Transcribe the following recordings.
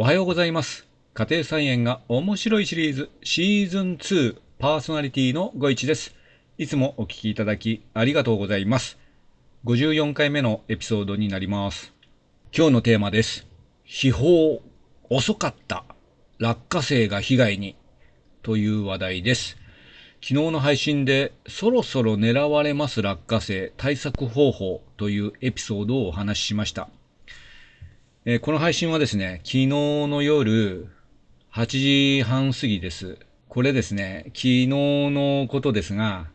おはようございます。家庭菜園が面白いシリーズシーズン2パーソナリティのご一です。いつもお聞きいただきありがとうございます。54回目のエピソードになります。今日のテーマです。秘宝、遅かった、落花生が被害にという話題です。昨日の配信でそろそろ狙われます落花生対策方法というエピソードをお話ししました。えー、この配信はですね、昨日の夜8時半過ぎです。これですね、昨日のことですが、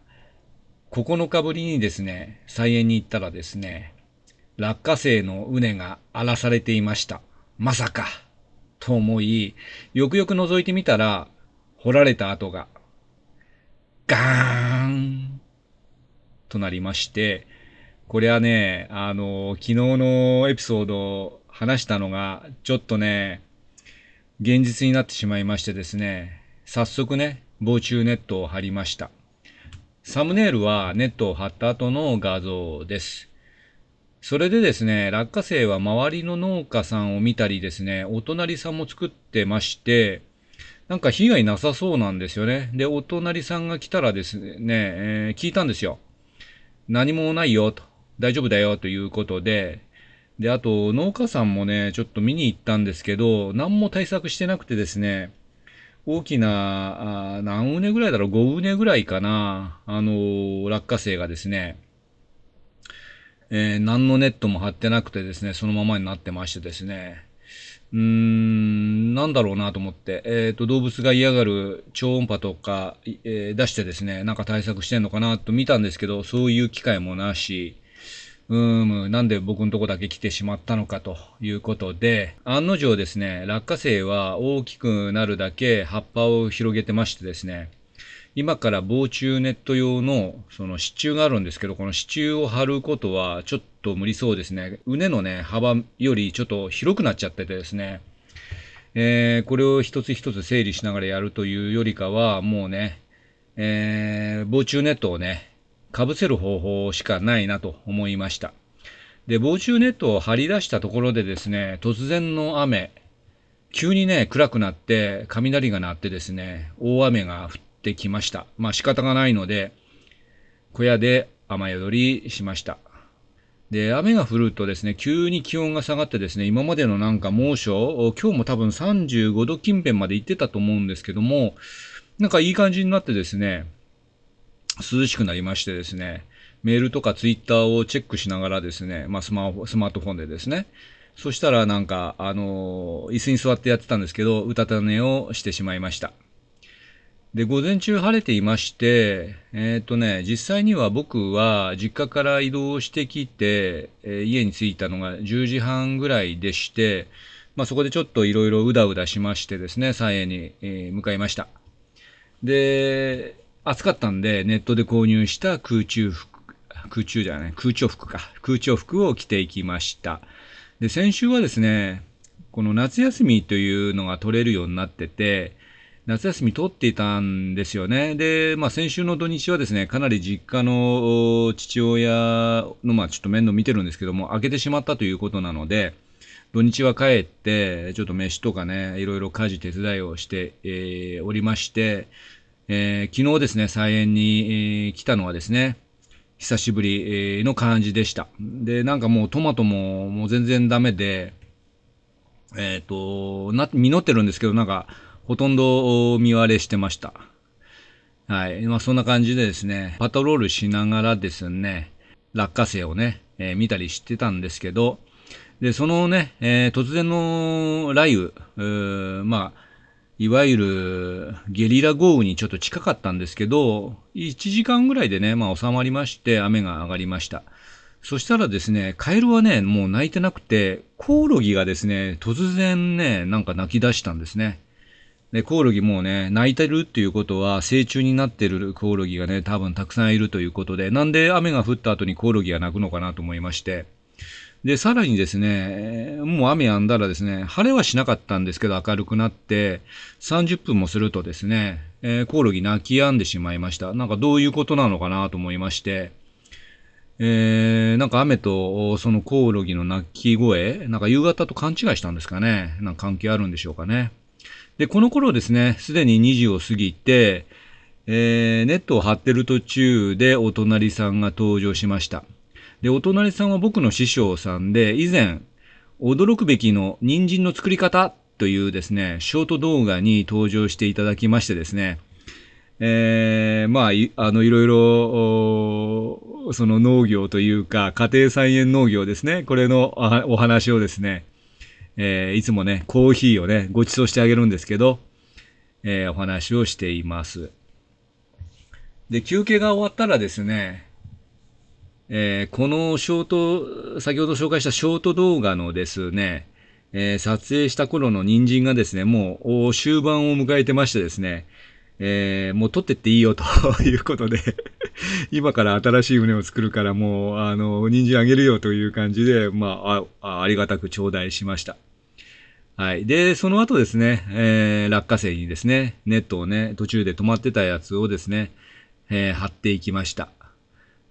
9日ぶりにですね、菜園に行ったらですね、落花生の畝が荒らされていました。まさかと思い、よくよく覗いてみたら、掘られた跡が、ガーンとなりまして、これはね、あの、昨日のエピソード話したのが、ちょっとね、現実になってしまいましてですね、早速ね、防虫ネットを貼りました。サムネイルはネットを貼った後の画像です。それでですね、落花生は周りの農家さんを見たりですね、お隣さんも作ってまして、なんか被害なさそうなんですよね。で、お隣さんが来たらですね、えー、聞いたんですよ。何もないよと、大丈夫だよということで、で、あと、農家さんもね、ちょっと見に行ったんですけど、何も対策してなくてですね、大きな、あ何畝ぐらいだろう、5畝ぐらいかな、あのー、落花生がですね、えー、何のネットも張ってなくてですね、そのままになってましてですね、うーん、なんだろうなと思って、えっ、ー、と、動物が嫌がる超音波とか、えー、出してですね、なんか対策してんのかなと見たんですけど、そういう機会もなし、うーん、なんで僕のとこだけ来てしまったのかということで、案の定ですね、落花生は大きくなるだけ葉っぱを広げてましてですね、今から防虫ネット用のその支柱があるんですけど、この支柱を張ることはちょっと無理そうですね。畝のね、幅よりちょっと広くなっちゃっててですね、えー、これを一つ一つ整理しながらやるというよりかは、もうね、えー、防虫ネットをね、かぶせる方法しかないなと思いました。で、防虫ネットを張り出したところでですね、突然の雨、急にね、暗くなって、雷が鳴ってですね、大雨が降ってきました。まあ仕方がないので、小屋で雨宿りしました。で、雨が降るとですね、急に気温が下がってですね、今までのなんか猛暑、今日も多分35度近辺まで行ってたと思うんですけども、なんかいい感じになってですね、涼しくなりましてですね、メールとかツイッターをチェックしながらですね、まあスマホ、スマートフォンでですね、そしたらなんか、あの、椅子に座ってやってたんですけど、うたた寝をしてしまいました。で、午前中晴れていまして、えっ、ー、とね、実際には僕は実家から移動してきて、えー、家に着いたのが10時半ぐらいでして、まあそこでちょっといろいろうだうだしましてですね、菜園に、え、向かいました。で、暑かったんで、ネットで購入した空中服、空中じゃない、空調服か。空調服を着ていきました。で、先週はですね、この夏休みというのが取れるようになってて、夏休み取っていたんですよね。で、まあ先週の土日はですね、かなり実家の父親の、まあちょっと面倒見てるんですけども、開けてしまったということなので、土日は帰って、ちょっと飯とかね、いろいろ家事手伝いをして、えー、おりまして、えー、昨日ですね、菜園に、えー、来たのはですね、久しぶりの感じでした。で、なんかもうトマトももう全然ダメで、えっ、ー、と、な、実ってるんですけど、なんか、ほとんど見割れしてました。はい。まあそんな感じでですね、パトロールしながらですね、落花生をね、えー、見たりしてたんですけど、で、そのね、えー、突然の雷雨、まあ、いわゆるゲリラ豪雨にちょっと近かったんですけど、1時間ぐらいでね、まあ収まりまして、雨が上がりました。そしたらですね、カエルはね、もう泣いてなくて、コオロギがですね、突然ね、なんか泣き出したんですね。で、コオロギもうね、泣いてるっていうことは、成虫になってるコオロギがね、多分たくさんいるということで、なんで雨が降った後にコオロギが鳴くのかなと思いまして、で、さらにですね、もう雨止んだらですね、晴れはしなかったんですけど明るくなって、30分もするとですね、えー、コオロギ泣き止んでしまいました。なんかどういうことなのかなと思いまして、えー、なんか雨とそのコオロギの鳴き声、なんか夕方と勘違いしたんですかね。なんか関係あるんでしょうかね。で、この頃ですね、すでに2時を過ぎて、えー、ネットを張ってる途中でお隣さんが登場しました。で、お隣さんは僕の師匠さんで、以前、驚くべきの人参の作り方というですね、ショート動画に登場していただきましてですね、えー、まあ、あの、いろいろ、その農業というか、家庭菜園農業ですね、これのお話をですね、えー、いつもね、コーヒーをね、ご馳走してあげるんですけど、えー、お話をしています。で、休憩が終わったらですね、えー、このショート、先ほど紹介したショート動画のですね、えー、撮影した頃の人参がですね、もう終盤を迎えてましてですね、えー、もう取ってっていいよということで 今から新しい船を作るからもう、あの、人参あげるよという感じで、まあ、ありがたく頂戴しました。はい。で、その後ですね、えー、落花生にですね、ネットをね、途中で止まってたやつをですね、えー、貼っていきました。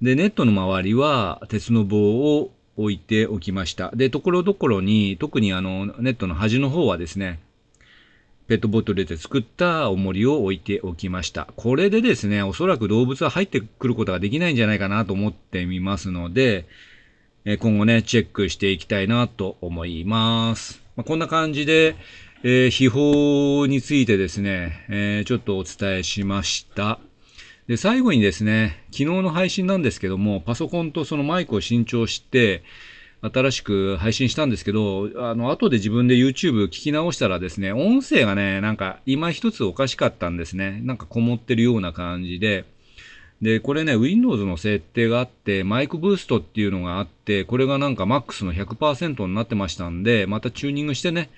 で、ネットの周りは鉄の棒を置いておきました。で、ところどころに、特にあの、ネットの端の方はですね、ペットボトルで作った重りを置いておきました。これでですね、おそらく動物は入ってくることができないんじゃないかなと思ってみますので、今後ね、チェックしていきたいなと思います。まあ、こんな感じで、えー、秘宝についてですね、えー、ちょっとお伝えしました。で、最後にですね、昨日の配信なんですけども、パソコンとそのマイクを新調して、新しく配信したんですけど、あの、後で自分で YouTube 聞き直したらですね、音声がね、なんか今一つおかしかったんですね。なんかこもってるような感じで。で、これね、Windows の設定があって、マイクブーストっていうのがあって、これがなんか MAX の100%になってましたんで、またチューニングしてね、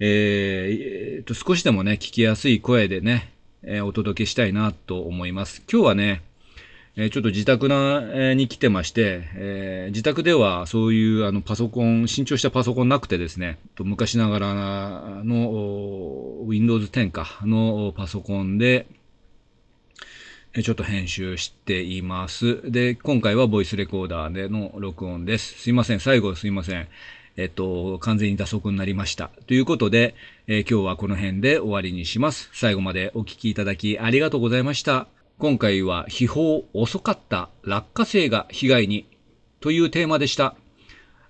えー、えー、と、少しでもね、聞きやすい声でね、えー、お届けしたいなと思います。今日はね、えー、ちょっと自宅な、え、に来てまして、え、自宅ではそういうあのパソコン、新調したパソコンなくてですね、と昔ながらの Windows 10かのパソコンで、ちょっと編集しています。で、今回はボイスレコーダーでの録音です。すいません。最後すいません。えっと、完全に打足になりました。ということで、えー、今日はこの辺で終わりにします。最後までお聴きいただきありがとうございました。今回は秘宝遅かった落花生が被害にというテーマでした。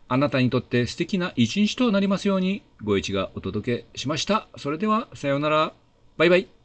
あなたにとって素敵な一日となりますように、ご一がお届けしました。それでは、さようなら。バイバイ。